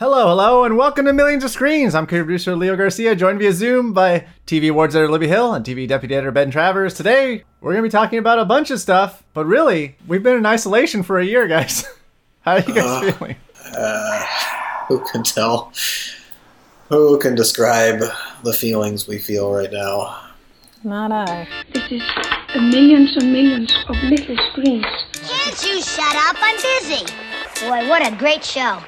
Hello, hello, and welcome to Millions of Screens. I'm producer Leo Garcia, joined via Zoom by TV awards editor Libby Hill and TV deputy editor Ben Travers. Today, we're going to be talking about a bunch of stuff, but really, we've been in isolation for a year, guys. How are you guys Uh, feeling? Uh, who can tell? Who can describe the feelings we feel right now? Not I. It is millions and millions of little screens. Can't you shut up? I'm busy. Boy, what a great show.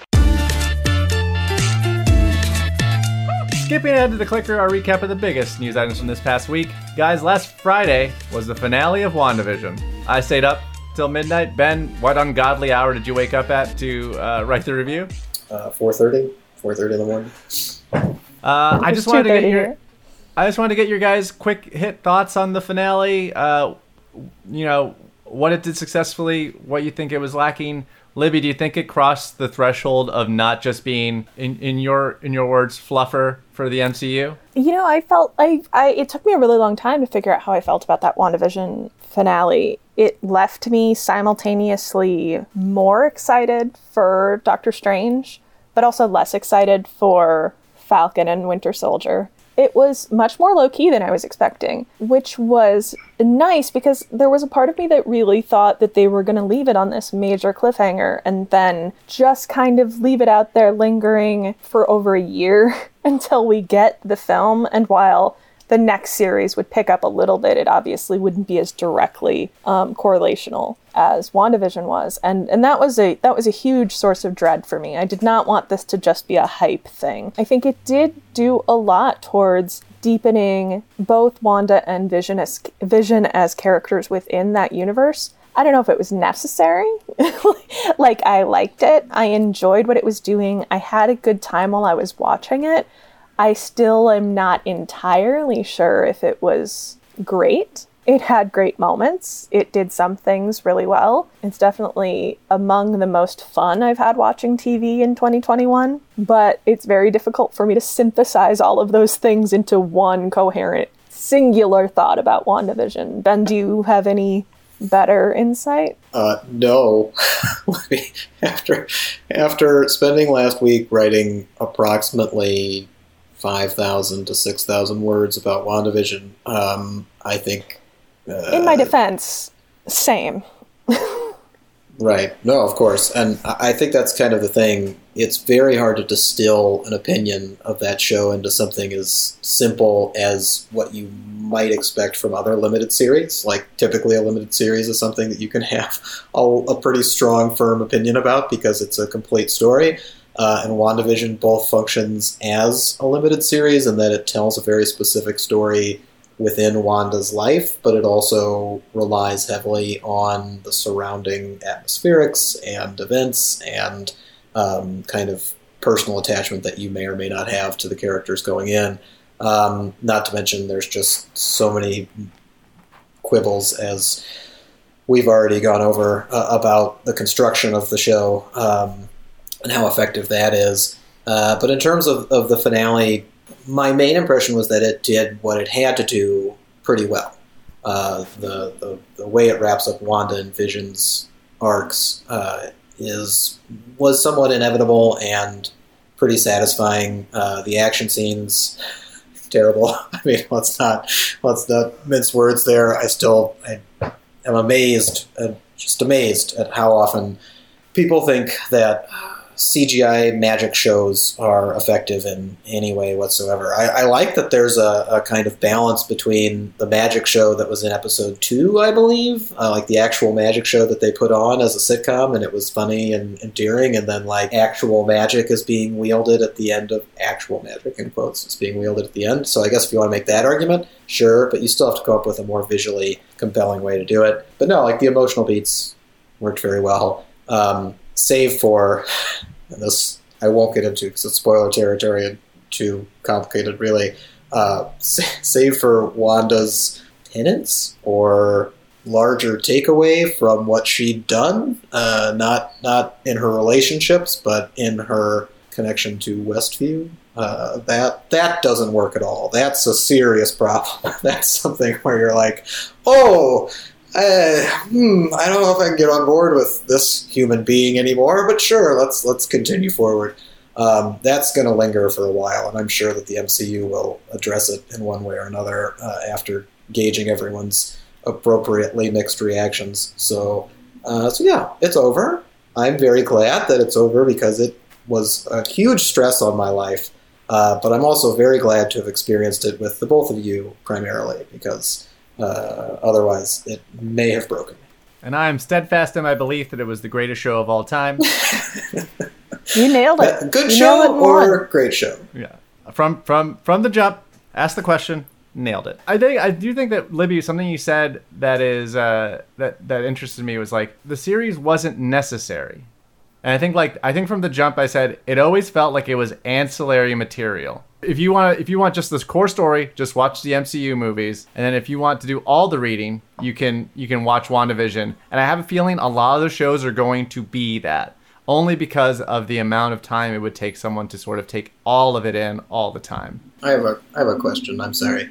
Skipping ahead to the clicker, our recap of the biggest news items from this past week. Guys, last Friday was the finale of WandaVision. I stayed up till midnight. Ben, what ungodly hour did you wake up at to uh, write the review? Uh, 4.30? 4.30 in the morning? Uh, I just wanted to get your, I just wanted to get your guys' quick hit thoughts on the finale. Uh, you know what it did successfully, what you think it was lacking. Libby, do you think it crossed the threshold of not just being, in, in your in your words, fluffer for the MCU? You know, I felt I, I it took me a really long time to figure out how I felt about that WandaVision finale. It left me simultaneously more excited for Doctor Strange, but also less excited for Falcon and Winter Soldier. It was much more low key than I was expecting, which was nice because there was a part of me that really thought that they were going to leave it on this major cliffhanger and then just kind of leave it out there lingering for over a year until we get the film. And while the next series would pick up a little bit, it obviously wouldn't be as directly um, correlational as WandaVision was, and and that was a that was a huge source of dread for me. I did not want this to just be a hype thing. I think it did do a lot towards deepening both Wanda and Vision as Vision as characters within that universe. I don't know if it was necessary. like I liked it. I enjoyed what it was doing. I had a good time while I was watching it. I still am not entirely sure if it was great. It had great moments. It did some things really well. It's definitely among the most fun I've had watching TV in 2021, but it's very difficult for me to synthesize all of those things into one coherent, singular thought about WandaVision. Ben, do you have any better insight? Uh, no. after after spending last week writing approximately 5,000 to 6,000 words about WandaVision, um, I think. Uh, In my defense, same. Right. No, of course. And I I think that's kind of the thing. It's very hard to distill an opinion of that show into something as simple as what you might expect from other limited series. Like, typically, a limited series is something that you can have a, a pretty strong, firm opinion about because it's a complete story. Uh, and WandaVision both functions as a limited series in that it tells a very specific story within Wanda's life, but it also relies heavily on the surrounding atmospherics and events and um, kind of personal attachment that you may or may not have to the characters going in. Um, not to mention, there's just so many quibbles as we've already gone over uh, about the construction of the show um, and how effective that is. Uh, but in terms of, of the finale, my main impression was that it did what it had to do pretty well. Uh, the, the the way it wraps up Wanda and Vision's arcs uh, is was somewhat inevitable and pretty satisfying. Uh, the action scenes terrible. I mean, let's not let's not mince words there. I still I am amazed, uh, just amazed at how often people think that CGI magic shows are effective in any way whatsoever. I, I like that there's a, a, kind of balance between the magic show that was in episode two, I believe, uh, like the actual magic show that they put on as a sitcom, and it was funny and endearing, and then like actual magic is being wielded at the end of actual magic in quotes is being wielded at the end. So I guess if you want to make that argument, sure, but you still have to come up with a more visually compelling way to do it. But no, like the emotional beats worked very well. Um, save for and this I won't get into because it's spoiler territory and too complicated, really. Uh, save for Wanda's penance or larger takeaway from what she'd done, uh, not not in her relationships, but in her connection to Westview. Uh, that that doesn't work at all. That's a serious problem. That's something where you're like, oh, uh, hmm, I don't know if I can get on board with this human being anymore. But sure, let's let's continue forward. Um, that's going to linger for a while, and I'm sure that the MCU will address it in one way or another uh, after gauging everyone's appropriately mixed reactions. So, uh, so yeah, it's over. I'm very glad that it's over because it was a huge stress on my life. Uh, but I'm also very glad to have experienced it with the both of you primarily because uh, otherwise it may have broken. And I am steadfast in my belief that it was the greatest show of all time. you nailed it. good you show or great show? Yeah. From from from the jump, ask the question, nailed it. I think I do think that Libby, something you said that is uh, that that interested me was like the series wasn't necessary, and I think like I think from the jump I said it always felt like it was ancillary material. If you want if you want just this core story, just watch the MCU movies, and then if you want to do all the reading, you can you can watch WandaVision. And I have a feeling a lot of the shows are going to be that only because of the amount of time it would take someone to sort of take all of it in all the time. I have a I have a question. I'm sorry.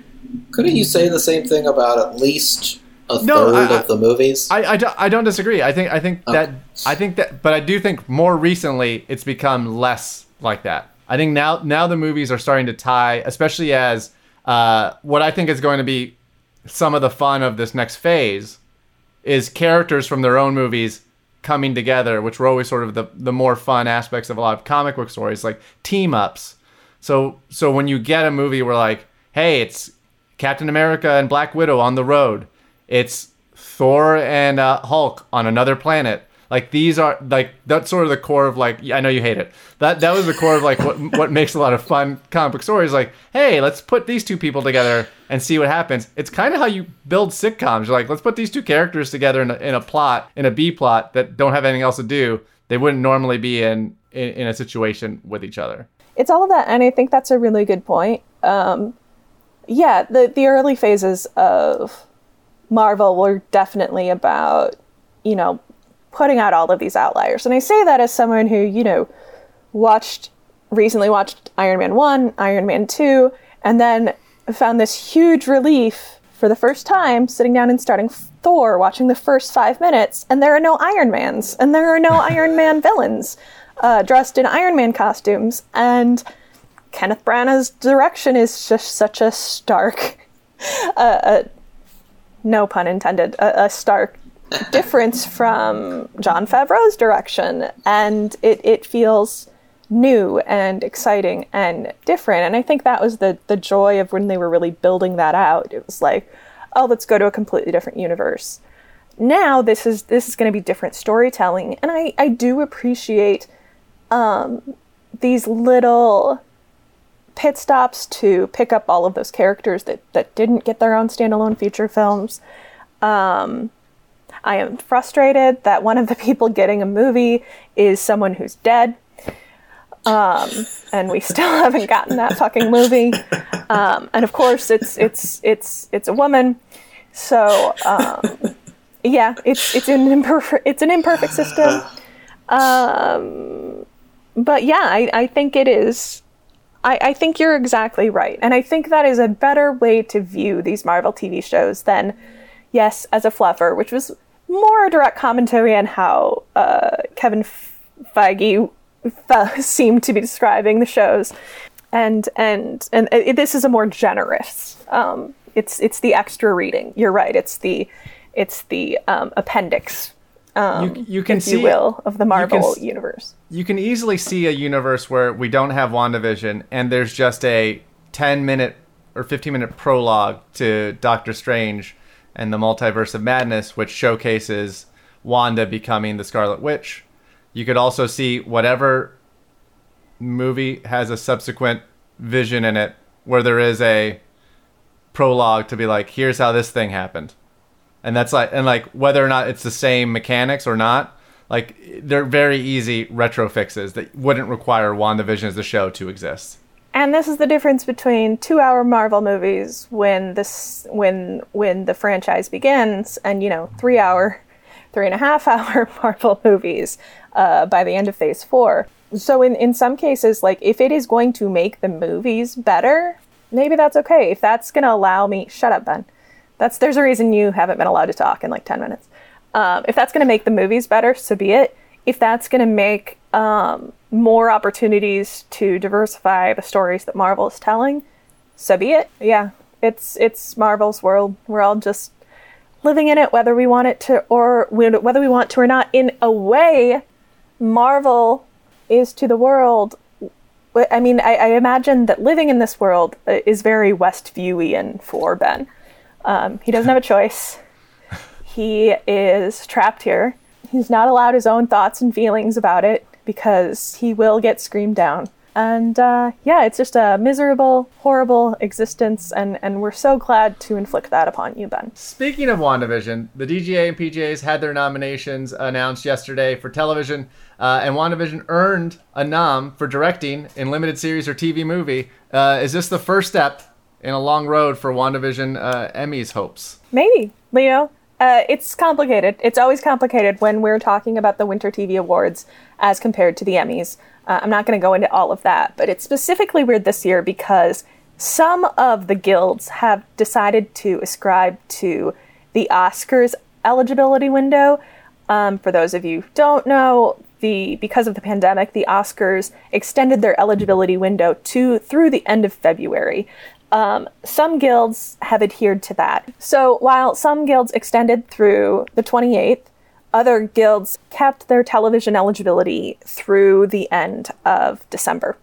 Couldn't you say the same thing about at least a no, third I, of the movies? I, I, I, don't disagree. I think I think okay. that I think that, but I do think more recently it's become less like that. I think now now the movies are starting to tie, especially as uh, what I think is going to be some of the fun of this next phase is characters from their own movies coming together, which were always sort of the the more fun aspects of a lot of comic book stories, like team ups. So so when you get a movie where like, hey, it's Captain America and Black Widow on the road. It's Thor and uh, Hulk on another planet. Like these are like that's sort of the core of like I know you hate it. That that was the core of like what what makes a lot of fun comic book stories. Like hey, let's put these two people together and see what happens. It's kind of how you build sitcoms. You're like let's put these two characters together in a, in a plot in a B plot that don't have anything else to do. They wouldn't normally be in, in in a situation with each other. It's all of that, and I think that's a really good point. Um, yeah, the the early phases of Marvel were definitely about, you know, putting out all of these outliers. And I say that as someone who, you know, watched recently watched Iron Man 1, Iron Man 2, and then found this huge relief for the first time sitting down and starting Thor, watching the first five minutes, and there are no Iron Mans, and there are no Iron Man villains uh, dressed in Iron Man costumes, and Kenneth Branagh's direction is just such a stark, uh, uh, no pun intended, a, a stark difference from Jon Favreau's direction, and it it feels new and exciting and different. And I think that was the the joy of when they were really building that out. It was like, oh, let's go to a completely different universe. Now this is this is going to be different storytelling, and I I do appreciate um, these little pit stops to pick up all of those characters that, that didn't get their own standalone feature films. Um, I am frustrated that one of the people getting a movie is someone who's dead. Um, and we still haven't gotten that fucking movie. Um, and of course, it's it's it's it's a woman. So um, yeah, it's it's an imperfect it's an imperfect system. Um, but yeah, I, I think it is I, I think you're exactly right. And I think that is a better way to view these Marvel TV shows than, yes, as a fluffer, which was more a direct commentary on how uh, Kevin Feige f- seemed to be describing the shows. And and and it, this is a more generous. Um, it's it's the extra reading. You're right. It's the it's the um, appendix um, you, you can if see, you will, of the Marvel can, universe. You can easily see a universe where we don't have WandaVision and there's just a 10 minute or 15 minute prologue to Doctor Strange and the Multiverse of Madness, which showcases Wanda becoming the Scarlet Witch. You could also see whatever movie has a subsequent vision in it where there is a prologue to be like, here's how this thing happened and that's like and like whether or not it's the same mechanics or not like they're very easy retro fixes that wouldn't require WandaVision as a show to exist. And this is the difference between two-hour Marvel movies when this when when the franchise begins, and you know, three-hour, three and a half hour Marvel movies uh, by the end of Phase Four. So in in some cases, like if it is going to make the movies better, maybe that's okay. If that's going to allow me, shut up, Ben. That's there's a reason you haven't been allowed to talk in like ten minutes. Um, if that's going to make the movies better, so be it. If that's going to make um, more opportunities to diversify the stories that Marvel is telling, so be it. Yeah, it's it's Marvel's world. We're all just living in it, whether we want it to or whether we want to or not. In a way, Marvel is to the world. I mean, I, I imagine that living in this world uh, is very Westviewing for Ben. Um, he doesn't have a choice. He is trapped here. He's not allowed his own thoughts and feelings about it because he will get screamed down. And uh, yeah, it's just a miserable, horrible existence, and, and we're so glad to inflict that upon you, Ben. Speaking of WandaVision, the DGA and PGAs had their nominations announced yesterday for television, uh, and WandaVision earned a nom for directing in limited series or TV movie. Uh, is this the first step in a long road for WandaVision uh, Emmys hopes? Maybe, Leo. Uh, it's complicated. It's always complicated when we're talking about the Winter TV Awards as compared to the Emmys. Uh, I'm not going to go into all of that, but it's specifically weird this year because some of the guilds have decided to ascribe to the Oscars eligibility window. Um, for those of you who don't know, the because of the pandemic, the Oscars extended their eligibility window to through the end of February. Um, some guilds have adhered to that. So while some guilds extended through the 28th, other guilds kept their television eligibility through the end of December.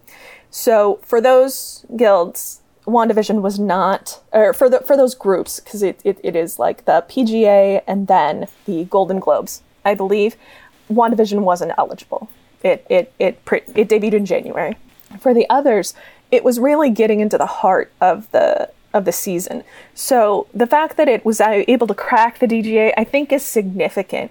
So for those guilds, WandaVision was not, or for the for those groups, because it, it, it is like the PGA and then the Golden Globes, I believe, WandaVision wasn't eligible. It it it pre- it debuted in January. For the others, it was really getting into the heart of the of the season. So the fact that it was able to crack the DGA, I think, is significant.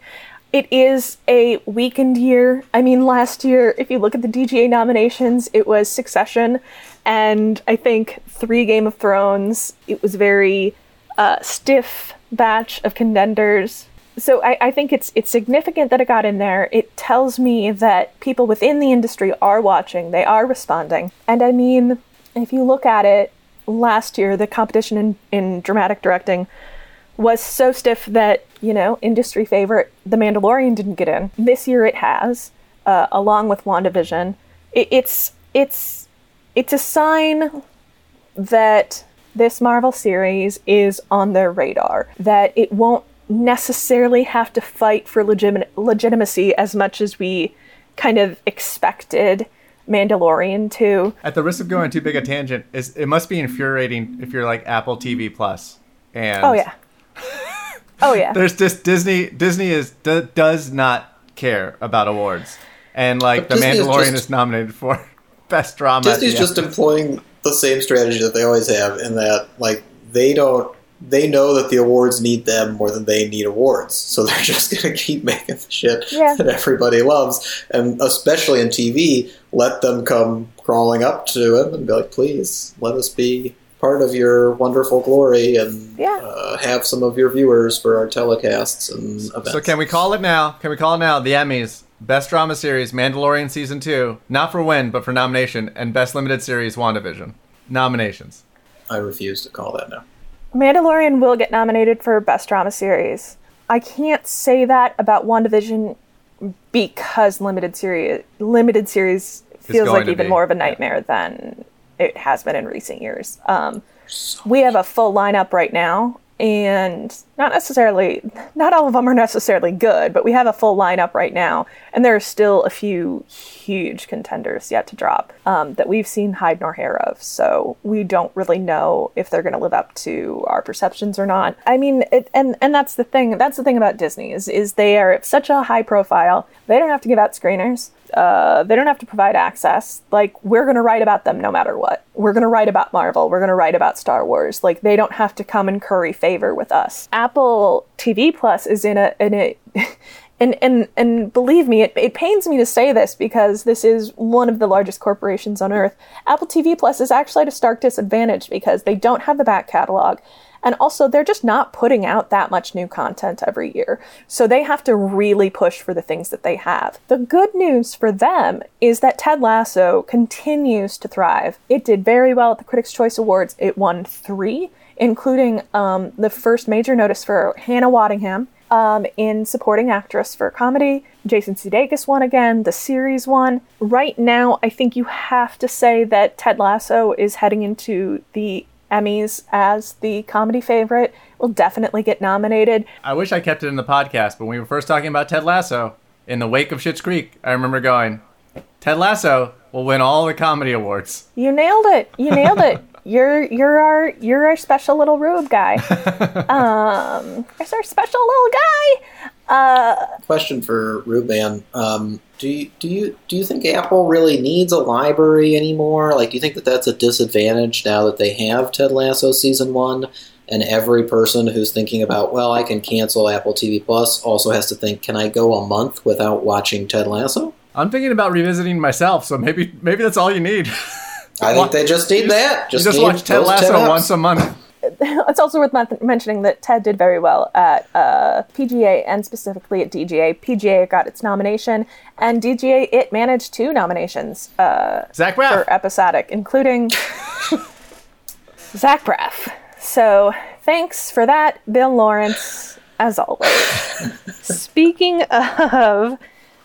It is a weakened year. I mean, last year, if you look at the DGA nominations, it was Succession, and I think three Game of Thrones. It was very uh, stiff batch of contenders. So I, I think it's it's significant that it got in there. It tells me that people within the industry are watching, they are responding, and I mean, if you look at it, last year the competition in, in dramatic directing was so stiff that you know industry favorite The Mandalorian didn't get in. This year it has, uh, along with WandaVision. It, it's it's it's a sign that this Marvel series is on their radar. That it won't necessarily have to fight for legit- legitimacy as much as we kind of expected Mandalorian too. At the risk of going too big a tangent, is it must be infuriating if you're like Apple TV Plus and oh yeah, oh yeah. There's just Disney. Disney is d- does not care about awards, and like But the Disney is Mandalorian just- is nominated for best drama. at Disney's just Oscars. employing the same strategy that they always have, in that like they don't. They know that the awards need them more than they need awards, so they're just going to keep making the shit Yeah. that everybody loves, and especially in TV, let them come crawling up to him and be like, "Please, let us be part of your wonderful glory and Yeah. uh, have some of your viewers for our telecasts and events." So can we call it now? Can we call it now? The Emmys, best drama series, Mandalorian season two, not for win but for nomination, and best limited series, WandaVision. Nominations. I refuse to call that now. Mandalorian will get nominated for Best Drama Series. I can't say that about WandaVision because limited series limited series feels like even be. more of a nightmare than it has been in recent years. Um, we have a full lineup right now, and not necessarily, not all of them are necessarily good, but we have a full lineup right now, and there are still a few huge contenders yet to drop um, that we've seen hide nor hair of. So we don't really know if they're going to live up to our perceptions or not. I mean, it, and and that's the thing. That's the thing about Disney is is they are such a high profile. They don't have to give out screeners. Uh, they don't have to provide access. Like we're gonna write about them no matter what. We're gonna write about Marvel. We're gonna write about Star Wars. Like they don't have to come and curry favor with us. Apple TV Plus is in a in a and and and believe me, it, it pains me to say this because this is one of the largest corporations on earth. Apple TV Plus is actually at a stark disadvantage because they don't have the back catalog. And also, they're just not putting out that much new content every year. So they have to really push for the things that they have. The good news for them is that Ted Lasso continues to thrive. It did very well at the Critics' Choice Awards. It won three, including um, the first major notice for Hannah Waddingham um, in supporting actress for comedy. Jason Sudeikis won again. The series won. Right now, I think you have to say that Ted Lasso is heading into the Emmys as the comedy favorite. Will definitely get nominated. I wish I kept it in the podcast, but when we were first talking about Ted Lasso, in the wake of Schitt's Creek, I remember going, Ted Lasso will win all the comedy awards. You nailed it. You nailed it. You're you're our you're our special little Rube guy. um, it's our special little guy. Uh, Question for Ruban: um, Do you do you do you think Apple really needs a library anymore? Like, do you think that that's a disadvantage now that they have Ted Lasso season one? And every person who's thinking about, well, I can cancel Apple TV Plus, also has to think, can I go a month without watching Ted Lasso? I'm thinking about revisiting myself, so maybe maybe that's all you need. I think they just need that. Just, just watch Ted Lasso 10 once a month. It's also worth mentioning that Ted did very well at uh, PGA and specifically at DGA. PGA got its nomination, and DGA it managed two nominations. Uh, Zach Braff for episodic, including Zach Braff. So thanks for that, Bill Lawrence, as always. Speaking of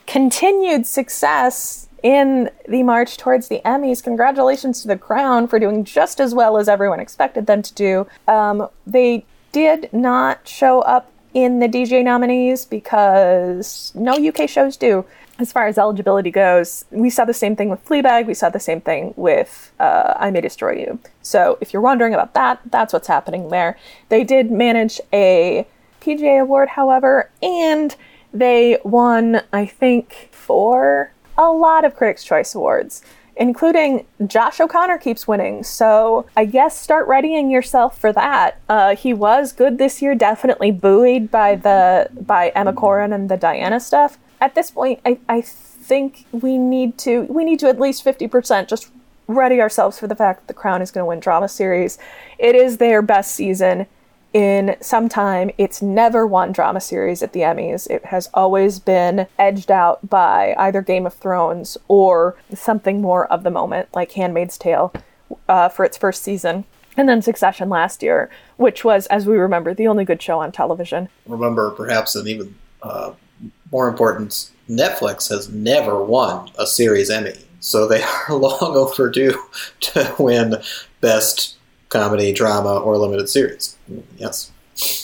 continued success in the march towards the Emmys. Congratulations to The Crown for doing just as well as everyone expected them to do. Um, they did not show up in the DGA nominees because no UK shows do. As far as eligibility goes, we saw the same thing with Fleabag. We saw the same thing with uh, I May Destroy You. So if you're wondering about that, that's what's happening there. They did manage a PGA award, however, and they won, I think, four a lot of Critics' Choice Awards, including Josh O'Connor keeps winning. So I guess start readying yourself for that. Uh, he was good this year, definitely buoyed by the by Emma Corrin and the Diana stuff. At this point, I, I think we need to we need to at least fifty percent just ready ourselves for the fact that the Crown is going to win drama series. It is their best season in some time. It's never won drama series at the Emmys. It has always been edged out by either Game of Thrones or something more of the moment, like Handmaid's Tale uh, for its first season. And then Succession last year, which was, as we remember, the only good show on television. Remember, perhaps an even uh, more important, Netflix has never won a series Emmy. So they are long overdue to win Best Comedy, Drama, or Limited Series. Yes.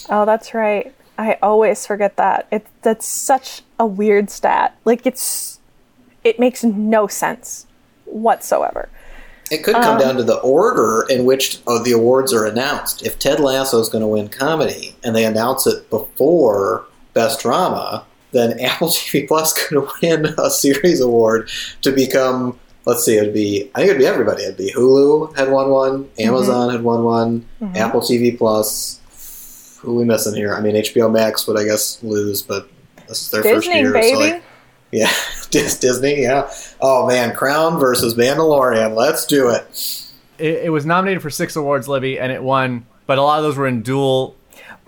Oh, that's right. I always forget that. It that's such a weird stat. Like it's it makes no sense whatsoever. It could come um, down to the order in which uh, the awards are announced. If Ted Lasso is going to win comedy and they announce it before Best Drama, then Apple TV Plus could win a series award to become. Let's see, it'd be. I think it'd be everybody. It'd be Hulu had won one, Amazon mm-hmm. had won one, mm-hmm. Apple TV Plus. Who are we missing here? I mean, HBO Max would I guess lose, but this is their Disney, first year. Baby. So like, yeah, Disney. Yeah. Oh man, Crown versus Mandalorian. Let's do it. it. It was nominated for six awards, Libby, and it won. But a lot of those were in dual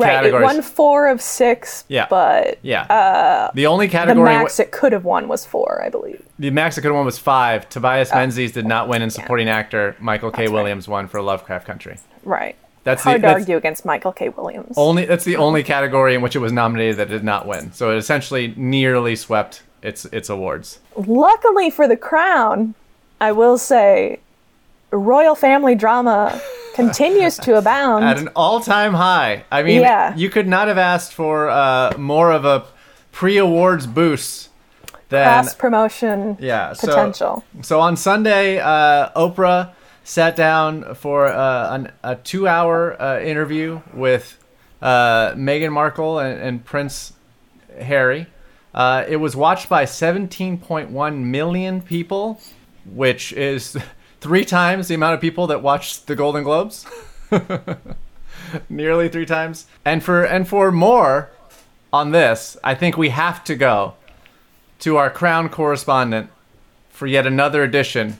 Right, categories. it won four of six. Yeah, but yeah, uh, the only category the max it could have won was four, I believe. The max it could have won was five. Tobias Menzies did not win in supporting yeah. actor. Michael K. That's Williams right. won for Lovecraft Country. Right. That's hard the, to argue against Michael K. Williams. Only that's the only category in which it was nominated that did not win. So it essentially nearly swept its its awards. Luckily for the Crown, I will say, royal family drama continues to abound at an all-time high. I mean, yeah. you could not have asked for uh, more of a pre-awards boost than promotion yeah, potential. So, so on Sunday, uh, Oprah sat down for uh, an, a two-hour uh, interview with uh, Meghan Markle and, and Prince Harry. Uh, it was watched by 17.1 million people, which is three times the amount of people that watched the Golden Globes. Nearly three times. And for and for more, on this, I think we have to go to our Crown correspondent for yet another edition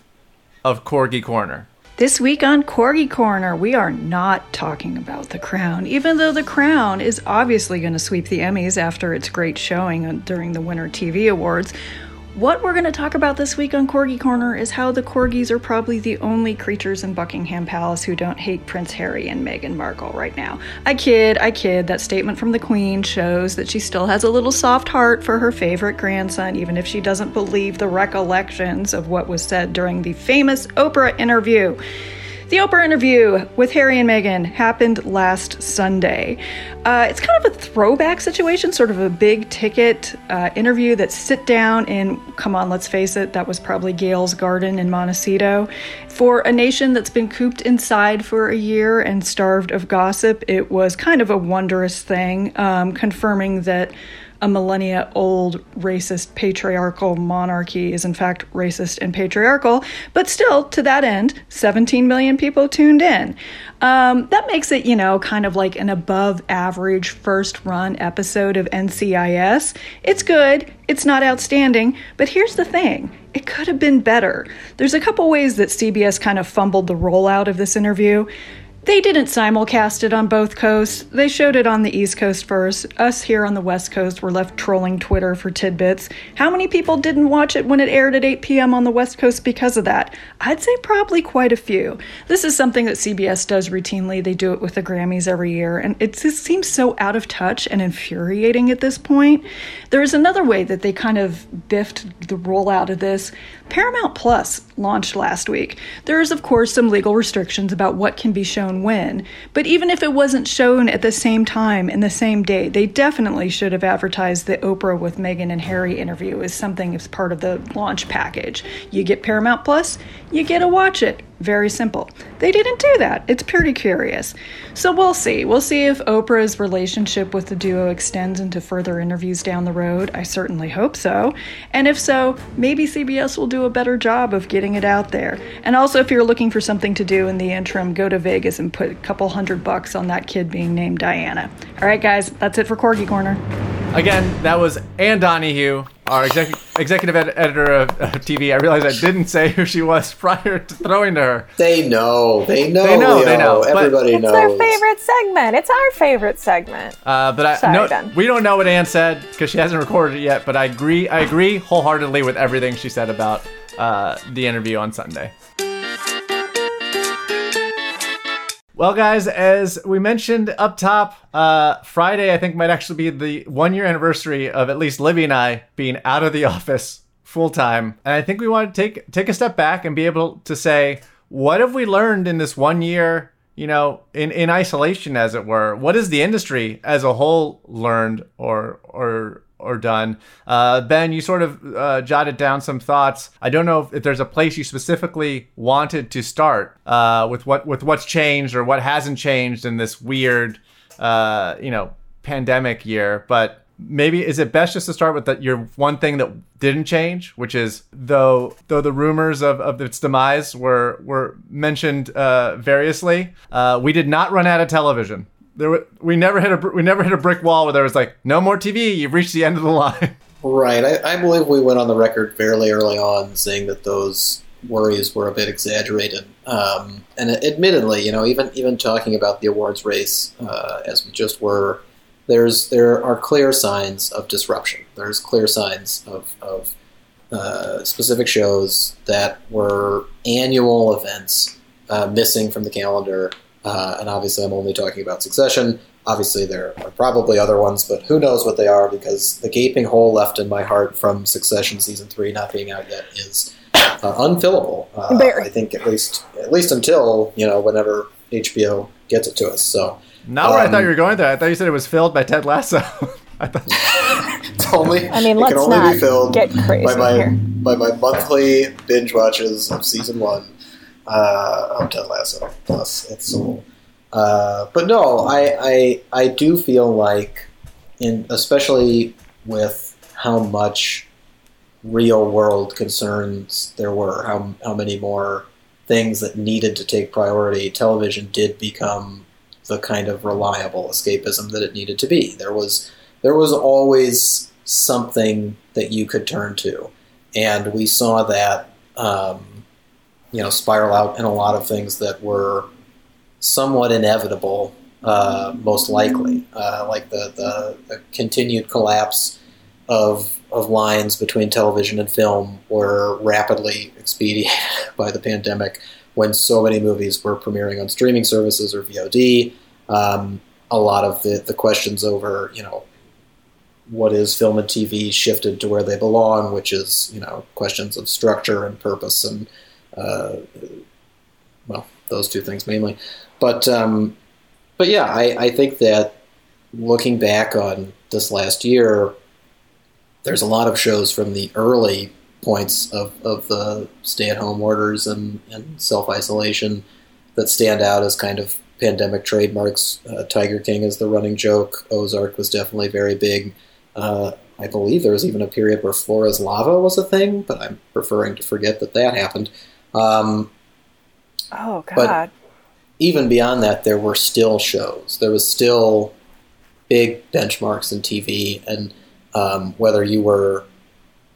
of Corgi Corner. This week on Corgi Corner, we are not talking about The Crown, even though The Crown is obviously going to sweep the Emmys after its great showing during the Winter TV Awards. What we're going to talk about this week on Corgi Corner is how the corgis are probably the only creatures in Buckingham Palace who don't hate Prince Harry and Meghan Markle right now. I kid, I kid. That statement from the Queen shows that she still has a little soft heart for her favorite grandson, even if she doesn't believe the recollections of what was said during the famous Oprah interview. The Oprah interview with Harry and Meghan happened last Sunday. Uh, it's kind of a throwback situation, sort of a big ticket uh, interview that sit down in, come on, let's face it, that was probably Gayle's garden in Montecito. For a nation that's been cooped inside for a year and starved of gossip, it was kind of a wondrous thing, um, confirming that a millennia old racist patriarchal monarchy is in fact racist and patriarchal, but still, to that end, 17 million people tuned in. Um, that makes it, you know, kind of like an above average first run episode of NCIS. It's good, it's not outstanding, but here's the thing it could have been better. There's a couple ways that CBS kind of fumbled the rollout of this interview. They didn't simulcast it on both coasts. They showed it on the East Coast first. Us here on the West Coast were left trolling Twitter for tidbits. How many people didn't watch it when it aired at 8 p.m. on the West Coast because of that? I'd say probably quite a few. This is something that CBS does routinely. They do it with the Grammys every year, and it just seems so out of touch and infuriating at this point. There is another way that they kind of biffed the rollout of this. Paramount Plus launched last week. There is, of course, some legal restrictions about what can be shown when, but even if it wasn't shown at the same time in the same day, they definitely should have advertised the Oprah with Meghan and Harry interview as something as part of the launch package. You get Paramount Plus, you get to watch it. Very simple. They didn't do that. It's pretty curious. So we'll see. We'll see if Oprah's relationship with the duo extends into further interviews down the road. I certainly hope so. And if so, maybe CBS will do a better job of getting it out there. And also, if you're looking for something to do in the interim, go to Vegas and put a couple hundred bucks on that kid being named Diana. All right, guys, that's it for Corgi Corner. Again, that was Ann Donahue, our exec- executive ed- editor of, of, TV. I realized I didn't say who she was prior to throwing to her. They know. They know. They know. Leo. They know. Everybody it's knows. It's their favorite segment. It's our favorite segment. Uh, but I Sorry, no, Ben. we don't know what Ann said because she hasn't recorded it yet. But I agree. I agree wholeheartedly with everything she said about uh, the interview on Sunday. Well, guys, as we mentioned up top, uh, Friday I think might actually be the one year anniversary of at least Libby and I being out of the office full time, and I think we want to take take a step back and be able to say what have we learned in this one year, you know, in in isolation, as it were. What has the industry as a whole learned or or or done. Uh, ben, you sort of uh, jotted down some thoughts. I don't know if, if, there's a place you specifically wanted to start uh, with what with what's changed or what hasn't changed in this weird, uh, you know, pandemic year. But maybe is it best just to start with your one thing that didn't change, which is though though the rumors of, of its demise were were mentioned uh, variously, uh, we did not run out of television there we never hit a we never hit a brick wall where there was like no more TV. You've reached the end of the line. Right. I, I believe we went on the record fairly early on saying that those worries were a bit exaggerated. Um, and admittedly, you know, even even talking about the awards race uh, as we just were, there's there are clear signs of disruption. There's clear signs of, of uh, specific shows that were annual events uh, missing from the calendar uh, and obviously, I'm only talking about Succession. Obviously, there are probably other ones, but who knows what they are because the gaping hole left in my heart from Succession season three not being out yet is uh, unfillable. Uh, I think at least at least until you know whenever HBO gets it to us. So not um, where I thought you were going there. I thought you said it was filled by Ted Lasso. I thought it's only. I mean, it let's can only not be filled get crazy by my here. by my monthly binge watches of season one uh, Ted Lasso. Plus, it's. Uh, but no, I, I I do feel like, in especially with how much real world concerns there were, how how many more things that needed to take priority, television did become the kind of reliable escapism that it needed to be. There was there was always something that you could turn to, and we saw that um, you know spiral out in a lot of things that were somewhat inevitable, uh, most likely, uh, like the, the, the continued collapse of of lines between television and film were rapidly expedited by the pandemic when so many movies were premiering on streaming services or VOD. Um, a lot of the, the questions over, you know, what is film and TV shifted to where they belong, which is, you know, questions of structure and purpose and, uh, well, those two things mainly. But, um, but yeah, I, I think that looking back on this last year, there's a lot of shows from the early points of, of the stay at home orders and, and self isolation that stand out as kind of pandemic trademarks. Uh, Tiger King is the running joke. Ozark was definitely very big. Uh, I believe there was even a period where Floor Is Lava was a thing, but I'm preferring to forget that that happened. Um, oh, God. But even beyond that, there were still shows. There was still big benchmarks in TV, and um, whether you were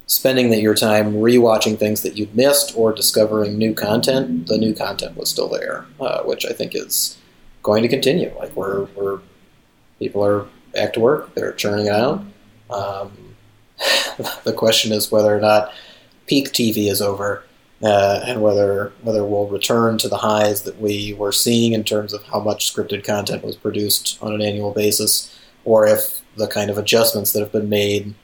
spending the, your time rewatching things that you'd missed or discovering new content, the new content was still there, uh, which I think is going to continue. Like we're, we're people are back to work, they're churning it out. Um, the question is whether or not peak TV is over. Uh, and whether whether we'll return to the highs that we were seeing in terms of how much scripted content was produced on an annual basis, or if the kind of adjustments that have been made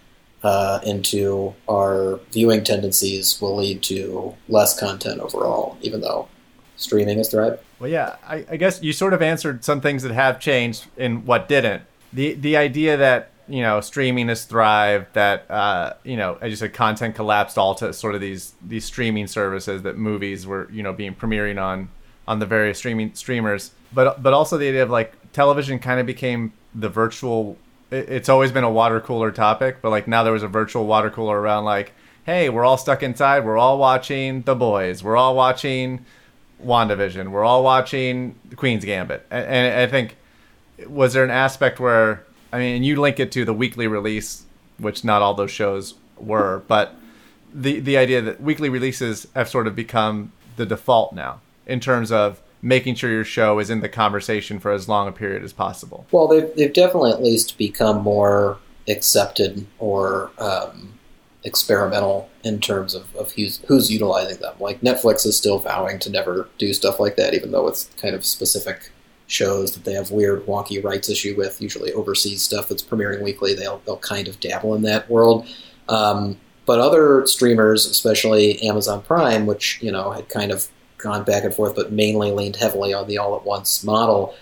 uh, into our viewing tendencies will lead to less content overall, even though streaming is thriving. Well, yeah, I, I, guess you sort of answered some things that have changed in what didn't. The the idea that you know streaming has thrived, that uh, you know, as you said, content collapsed all to sort of these these streaming services that movies were you know being premiering on on the various streaming streamers, but but also the idea of like television kind of became the virtual it's always been a water cooler topic, but like now there was a virtual water cooler around like, hey, we're all stuck inside. We're all watching The Boys. We're all watching WandaVision. We're all watching the Queen's Gambit. And, and I think, was there an aspect where, I mean, you link it to the weekly release, which not all those shows were, but the, the idea that weekly releases have sort of become the default now in terms of making sure your show is in the conversation for as long a period as possible. Well, they've, they've definitely at least become more accepted or um, experimental in terms of, of who's, who's utilizing them. Like Netflix is still vowing to never do stuff like that, even though it's kind of specific shows that they have weird, wonky rights issue with. Usually overseas stuff that's premiering weekly, they'll, they'll kind of dabble in that world. Um, but other streamers, especially Amazon Prime, which you know had kind of gone back and forth, but mainly leaned heavily on the all at once model,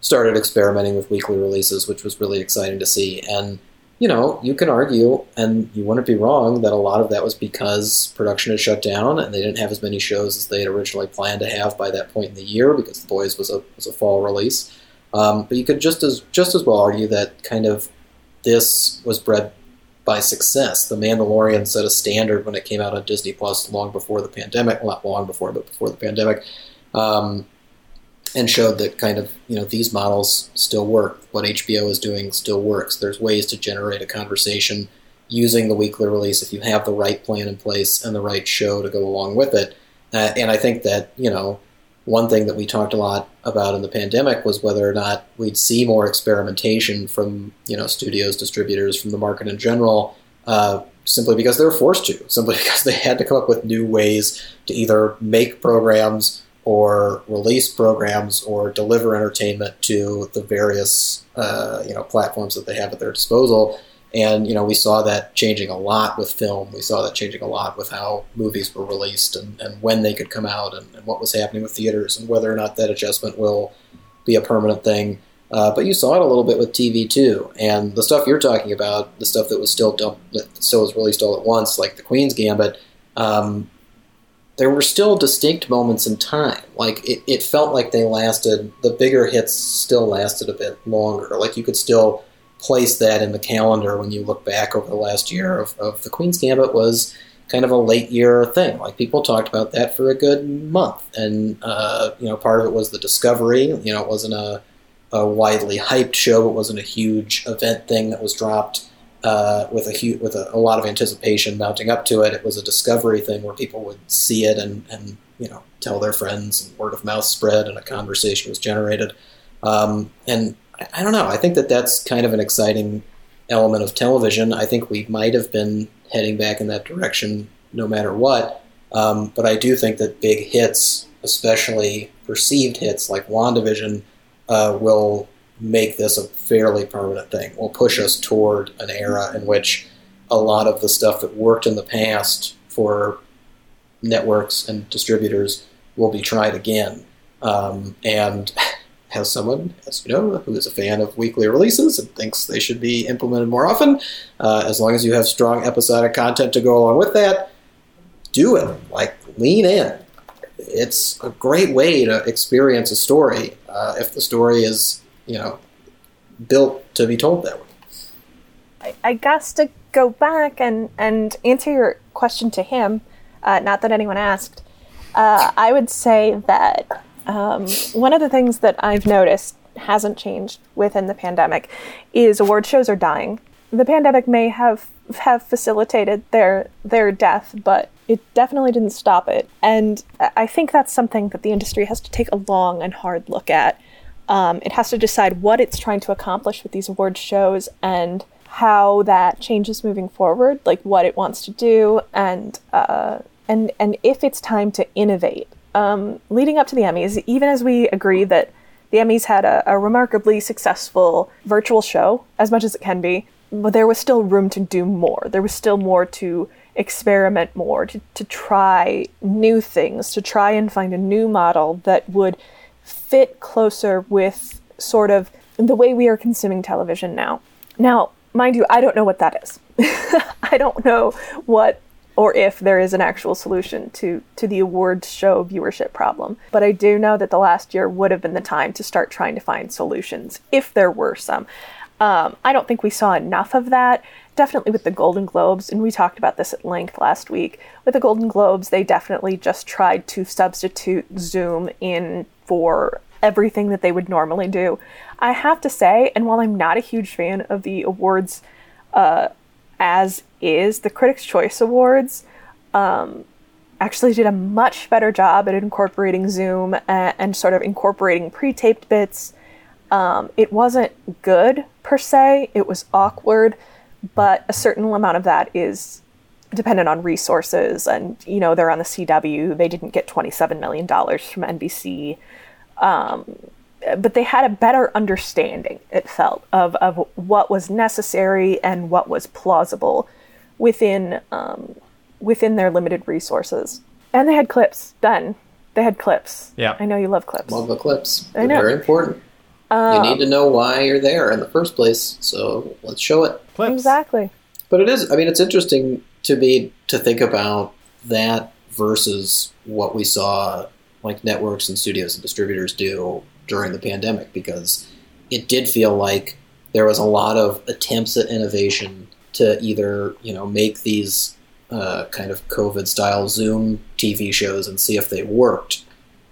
started experimenting with weekly releases, which was really exciting to see. And, you know, you can argue, and you wouldn't be wrong, that a lot of that was because production had shut down and they didn't have as many shows as they had originally planned to have by that point in the year because The Boys was a, was a fall release. Um, but you could just as just as well argue that kind of this was bred by success. The Mandalorian set a standard when it came out on Disney Plus long before the pandemic, well, not long before, but before the pandemic, um, and showed that kind of you know these models still work. What HBO is doing still works. There's ways to generate a conversation using the weekly release if you have the right plan in place and the right show to go along with it. Uh, and I think that you know one thing that we talked a lot about in the pandemic was whether or not we'd see more experimentation from you know studios, distributors, from the market in general, uh, simply because they were forced to, simply because they had to come up with new ways to either make programs or release programs or deliver entertainment to the various uh, you know platforms that they have at their disposal. And you know, we saw that changing a lot with film. We saw that changing a lot with how movies were released and, and when they could come out and, and what was happening with theaters and whether or not that adjustment will be a permanent thing. Uh, but you saw it a little bit with TV too, and the stuff you're talking about, the stuff that was still dumped, that still was released all at once, like the Queen's Gambit. Um, there were still distinct moments in time. Like it, it felt like they lasted. The bigger hits still lasted a bit longer. Like you could still place that in the calendar when you look back over the last year of, of the Queen's Gambit was kind of a late year thing. Like people talked about that for a good month, and uh, you know part of it was the discovery. You know, it wasn't a a widely hyped show, It wasn't a huge event thing that was dropped uh, with a hu- with a, a, lot of anticipation mounting up to it. It was a discovery thing where people would see it and, and you know tell their friends, and word of mouth spread, and a conversation was generated. Um, and I, I don't know. I think that that's kind of an exciting element of television. I think we might have been heading back in that direction no matter what. Um, but I do think that big hits, especially perceived hits like WandaVision, uh, will make this a fairly permanent thing. Will push us toward an era in which a lot of the stuff that worked in the past for networks and distributors will be tried again. Um, and as someone, as you know, who is a fan of weekly releases and thinks they should be implemented more often, uh, as long as you have strong episodic content to go along with that, do it. Like, lean in. It's a great way to experience a story uh, if the story is, you know, built to be told that way. I, I guess to go back and, and answer your question to him, uh, not that anyone asked, uh, I would say that um, one of the things that I've noticed hasn't changed within the pandemic is award shows are dying. The pandemic may have have facilitated their their death, but it definitely didn't stop it. And I think that's something that the industry has to take a long and hard look at. Um, it has to decide what it's trying to accomplish with these award shows and how that changes moving forward, like what it wants to do, and uh, and and if it's time to innovate um, leading up to the Emmys, even as we agree that the Emmys had a, a, remarkably successful virtual show, as much as it can be, but there was still room to do more. There was still more to experiment more, to, to try new things, to try and find a new model that would fit closer with sort of the way we are consuming television now. Now, mind you, I don't know what that is. I don't know what or if there is an actual solution to to the awards show viewership problem. But I do know that the last year would have been the time to start trying to find solutions if there were some. Um, I don't think we saw enough of that. Definitely with the Golden Globes, and we talked about this at length last week. With the Golden Globes, they definitely just tried to substitute Zoom in for everything that they would normally do. I have to say, and while I'm not a huge fan of the awards uh, as is, the Critics' Choice Awards um, actually did a much better job at incorporating Zoom and, and sort of incorporating pre taped bits. Um, it wasn't good per se, it was awkward, but a certain amount of that is dependent on resources. And, you know, they're on the CW, they didn't get $27 million from NBC. Um, but they had a better understanding, it felt, of, of what was necessary and what was plausible within um, within their limited resources. And they had clips done. They had clips. Yeah. I know you love clips. Love the clips. They're I know. very important. Um, you need to know why you're there in the first place, so let's show it. Clips. Exactly. But it is I mean it's interesting to me to think about that versus what we saw like networks and studios and distributors do during the pandemic because it did feel like there was a lot of attempts at innovation to either you know make these uh, kind of COVID style Zoom TV shows and see if they worked,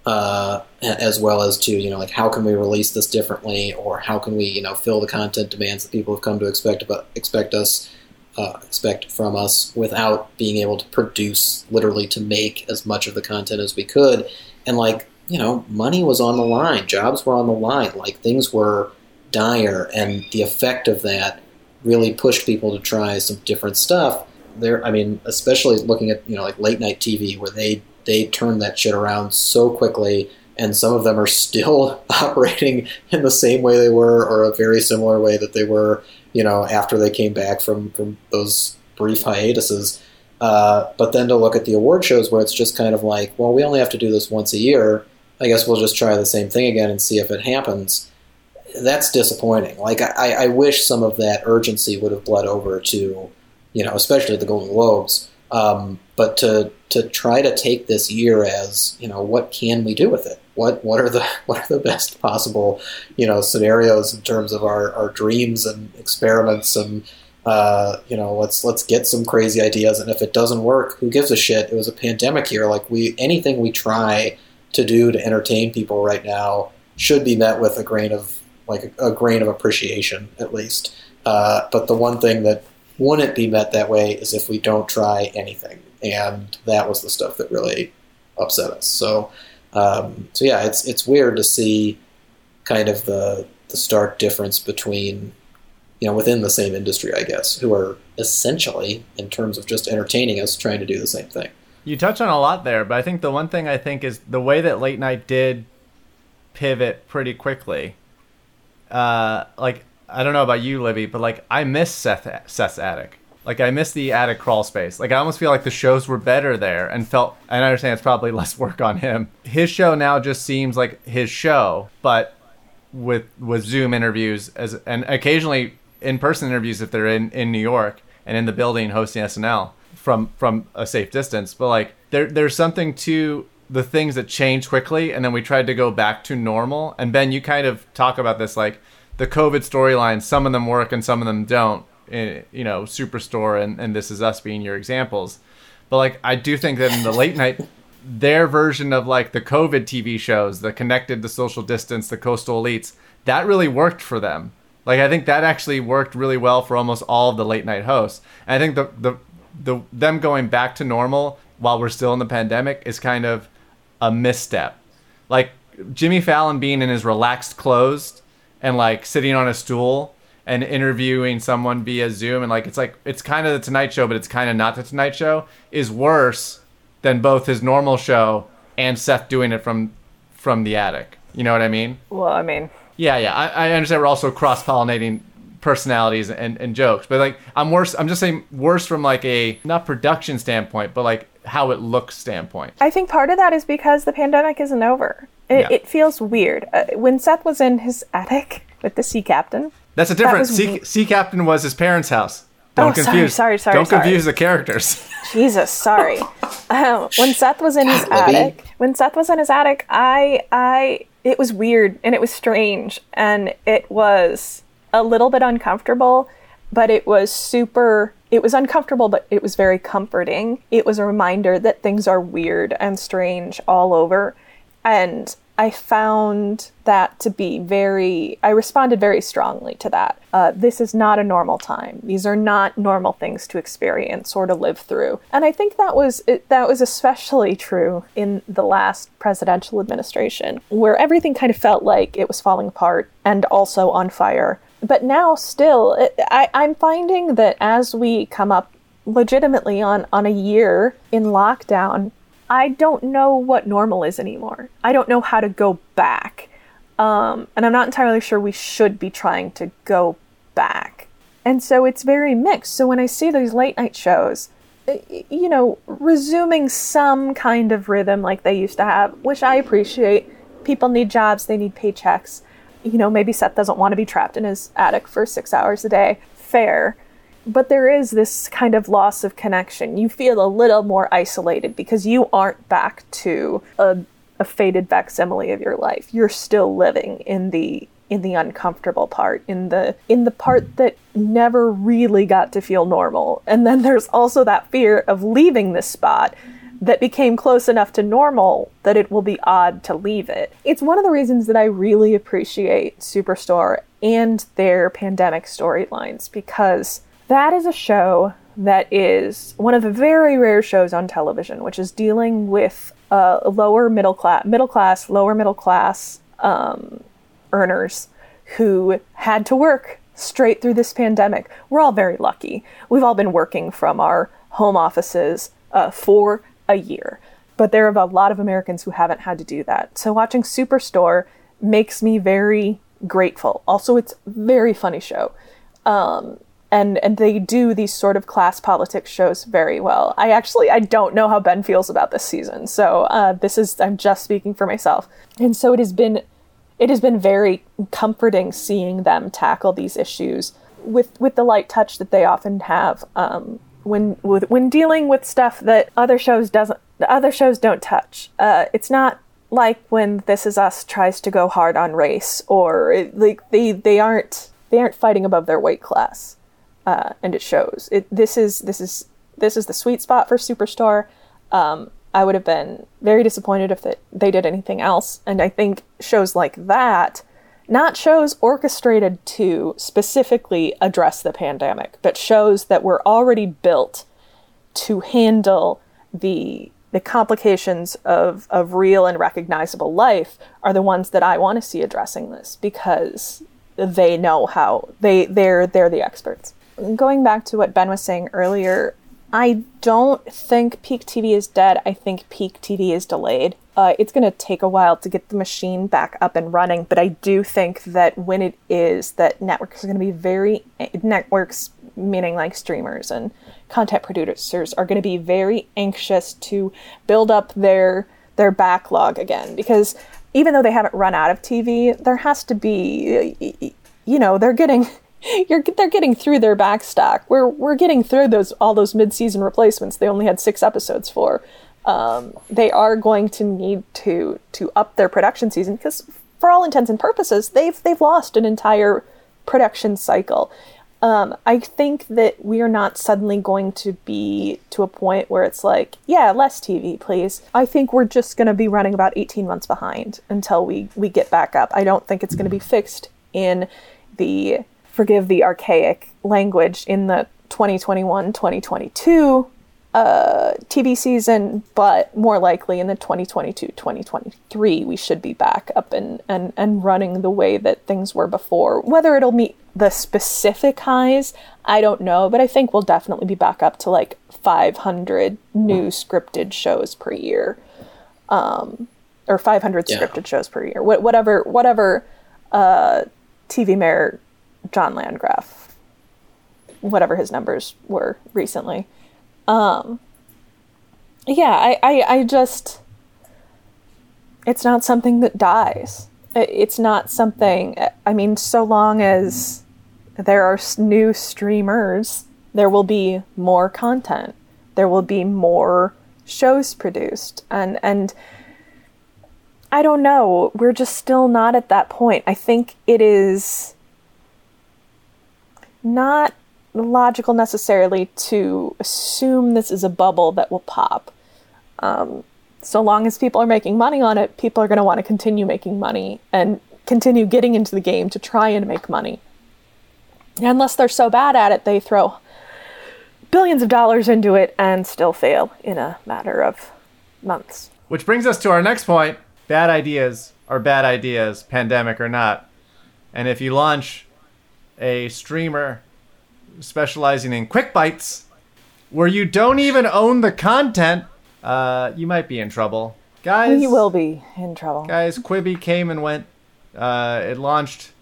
uh, as well as to you know like how can we release this differently or how can we you know fill the content demands that people have come to expect about expect us uh, expect from us without being able to produce literally to make as much of the content as we could. And like you know, money was on the line, jobs were on the line, like things were dire, and the effect of that really pushed people to try some different stuff. There, I mean, especially looking at you know like late night TV, where they they turned that shit around so quickly, and some of them are still operating in the same way they were, or a very similar way that they were, you know, after they came back from from those brief hiatuses. Uh, but then to look at the award shows where it's just kind of like, well, we only have to do this once a year I guess we'll just try the same thing again and see if it happens. That's disappointing. Like I, I wish some of that urgency would have bled over to, you know, especially the Golden Globes. Um, but to to try to take this year as, you know, what can we do with it? What what are the what are the best possible, you know, scenarios in terms of our, our dreams and experiments and uh, you know, let's let's get some crazy ideas and if it doesn't work, who gives a shit? It was a pandemic year. Like we anything we try to do to entertain people right now should be met with a grain of like a, a grain of appreciation at least. Uh, but the one thing that wouldn't be met that way is if we don't try anything, and that was the stuff that really upset us. So, um, so yeah, it's it's weird to see kind of the the stark difference between you know within the same industry, I guess, who are essentially in terms of just entertaining us, trying to do the same thing. You touch on a lot there, but I think the one thing I think is the way that late night did pivot pretty quickly. Uh, like I don't know about you, Libby, but like I miss Seth Seth's attic. Like I miss the attic crawl space. Like I almost feel like the shows were better there, and felt. And I understand it's probably less work on him. His show now just seems like his show, but with with Zoom interviews as and occasionally in person interviews if they're in in New York and in the building hosting SNL from from a safe distance. But like there there's something to the things that change quickly, and then we tried to go back to normal. And Ben, you kind of talk about this like the COVID storylines. Some of them work and some of them don't. In, you know, Superstore and and This Is Us being your examples. But like I do think that in the late night their version of like the COVID TV shows, the connected, the social distance, the coastal elites, that really worked for them. Like I think that actually worked really well for almost all of the late night hosts. And I think the the the them going back to normal while we're still in the pandemic is kind of a misstep. Like Jimmy Fallon being in his relaxed clothes and like sitting on a stool and interviewing someone via Zoom and like it's like it's kind of the Tonight Show, but it's kind of not the Tonight Show is worse than both his normal show and Seth doing it from from the attic. You know what I mean? Well, I mean, yeah, yeah. I, I understand we're also cross pollinating personalities and, and jokes, but like I'm worse. I'm just saying worse from like a not production standpoint, but like how it looks standpoint. I think part of that is because the pandemic isn't over. It, yeah. it feels weird. Uh, when Seth was in his attic with the sea captain. That's a different. Sea, sea captain was his parents' house. Don't oh, confuse. Sorry, sorry, sorry. Don't sorry. confuse the characters. Jesus, sorry. Um, when Seth was in his attic, when Seth was in his attic, I, I, it was weird and it was strange and it was a little bit uncomfortable, but it was super. It was uncomfortable, but it was very comforting. It was a reminder that things are weird and strange all over, and I found that to be very, I responded very strongly to that. Uh, this is not a normal time. These are not normal things to experience or to live through. And I think that was, that was especially true in the last presidential administration, where everything kind of felt like it was falling apart and also on fire. But now, still, it, I, I'm finding that as we come up legitimately on, on a year in lockdown, I don't know what normal is anymore. I don't know how to go back. Um, and I'm not entirely sure we should be trying to go back. And so it's very mixed. So when I see these late night shows, you know, resuming some kind of rhythm like they used to have, which I appreciate. People need jobs, they need paychecks. You know, maybe Seth doesn't want to be trapped in his attic for six hours a day. Fair but there is this kind of loss of connection. You feel a little more isolated because you aren't back to a, a faded facsimile of your life. You're still living in the in the uncomfortable part, in the in the part that never really got to feel normal. And then there's also that fear of leaving this spot that became close enough to normal that it will be odd to leave it. It's one of the reasons that I really appreciate Superstore and their pandemic storylines because that is a show that is one of the very rare shows on television, which is dealing with uh, lower middle class, middle class, lower middle class um, earners who had to work straight through this pandemic. We're all very lucky. We've all been working from our home offices uh, for a year, but there are a lot of Americans who haven't had to do that. So watching Superstore makes me very grateful. Also, it's a very funny show. Um, and and they do these sort of class politics shows very well. I actually I don't know how Ben feels about this season, so uh, this is I'm just speaking for myself. And so it has been it has been very comforting seeing them tackle these issues with with the light touch that they often have um, when with, when dealing with stuff that other shows doesn't other shows don't touch. Uh, it's not like when This Is Us tries to go hard on race or like they they aren't they aren't fighting above their weight class uh, and it shows. It this is this is this is the sweet spot for Superstore. Um, I would have been very disappointed if it, they did anything else, and I think shows like that not shows orchestrated to specifically address the pandemic, but shows that were already built to handle the the complications of, of real and recognizable life are the ones that I want to see addressing this because they know how they they're they're the experts. Going back to what Ben was saying earlier, I don't think peak TV is dead. I think peak TV is delayed. Uh, it's going to take a while to get the machine back up and running, but I do think that when it is, that networks are going to be very networks, meaning like streamers and content producers, are going to be very anxious to build up their their backlog again because even though they haven't run out of TV, there has to be, you know, they're getting you're they're getting through their backstock. We're we're getting through those all those mid-season replacements. They only had six episodes for. Um, they are going to need to to up their production season because, for all intents and purposes, they've they've lost an entire production cycle. Um, I think that we are not suddenly going to be to a point where it's like, yeah, less TV, please. I think we're just going to be running about 18 months behind until we, we get back up. I don't think it's going to be fixed in the forgive the archaic language in the 2021 2022 uh, TV season, but more likely in the 2022 2023, we should be back up and, and, and running the way that things were before. Whether it'll meet the specific highs, I don't know, but I think we'll definitely be back up to like 500 new scripted shows per year. Um, or 500 yeah. scripted shows per year. Wh- whatever, whatever uh, TV mayor John Landgraf, whatever his numbers were recently. Um, yeah, I, I, I just, it's not something that dies. It's not something, I mean, so long as there are new streamers, there will be more content. There will be more shows produced. And, and, I don't know. We're just still not at that point. I think it is not logical necessarily to assume this is a bubble that will pop. Um, so long as people are making money on it, people are going to want to continue making money and continue getting into the game to try and make money. unless they're so bad at it, they throw billions of dollars into it and still fail in a matter of months. Which brings us to our next point bad ideas are bad ideas, pandemic or not. And if you launch a streamer specializing in quick bites where you don't even own the content, uh, you might be in trouble. Guys, you will be in trouble. Guys, Quibi came and went. Uh, it launched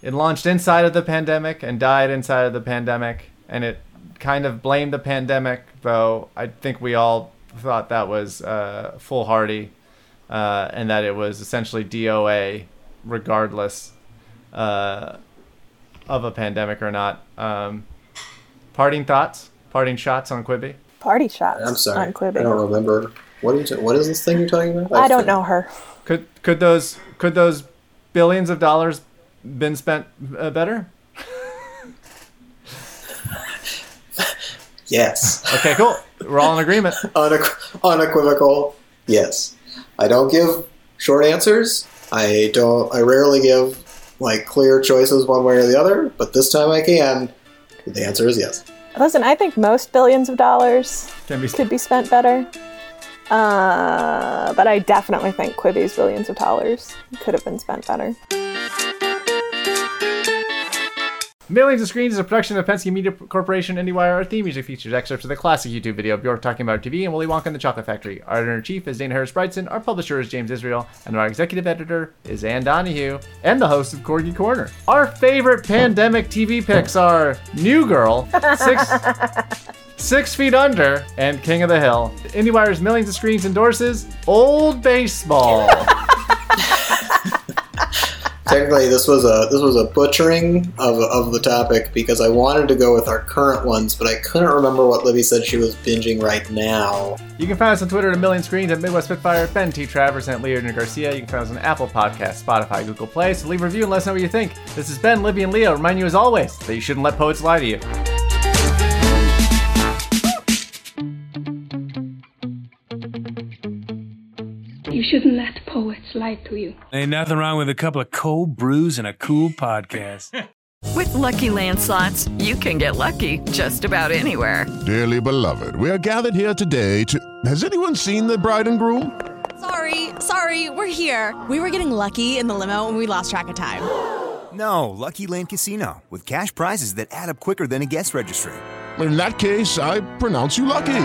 it launched inside of the pandemic and died inside of the pandemic and it kind of blamed the pandemic, though I think we all thought that was uh, foolhardy uh, and that it was essentially DOA regardless. Uh, of a pandemic or not. Um, parting thoughts, parting shots on Quibi. Party shots. I'm sorry, on Quibi. I don't remember. What are you? Ta- what is this thing you're talking about? I, I don't know her. Could could those could those billions of dollars been spent uh, better? yes. Okay, cool. We're all in agreement. Unequ- unequivocal. Yes. I don't give short answers. I don't. I rarely give like clear choices one way or the other, but this time I can. The answer is yes. Listen, I think most billions of dollars be could be spent better. Uh, but I definitely think Quibi's billions of dollars could have been spent better. Millions of Screens is a production of Penske Media Corporation IndieWire. Our theme music features excerpts of the classic YouTube video of Bjork talking about TV and Willy Wonka and the Chocolate Factory. Our editor-in-chief is Dana Harris-Bridson. Our publisher is James Israel. And our executive editor is Ann Donahue. And the host of Corgi Corner. Our favorite pandemic TV picks are New Girl, Six... Six Feet Under, and King of the Hill. IndieWire's Millions of Screens endorses Old Baseball. technically this was a this was a butchering of, of the topic because I wanted to go with our current ones, but I couldn't remember what Libby said she was binging right now. You can find us on Twitter at a million screens at Midwest Spitfire, Ben T. Travers, and Leonard Garcia. You can find us on Apple Podcasts, Spotify, Google Play. So leave a review and let us know what you think. This is Ben, Libby, and Leo. Remind you as always that you shouldn't let poets lie to you. You shouldn't let poets lie to you. Ain't nothing wrong with a couple of cold brews and a cool podcast. With lucky landslots, you can get lucky just about anywhere. Dearly beloved, we are gathered here today to. Has anyone seen the bride and groom? Sorry, sorry, we're here. We were getting lucky in the limo and we lost track of time. No, Lucky Land Casino, with cash prizes that add up quicker than a guest registry. In that case, I pronounce you lucky.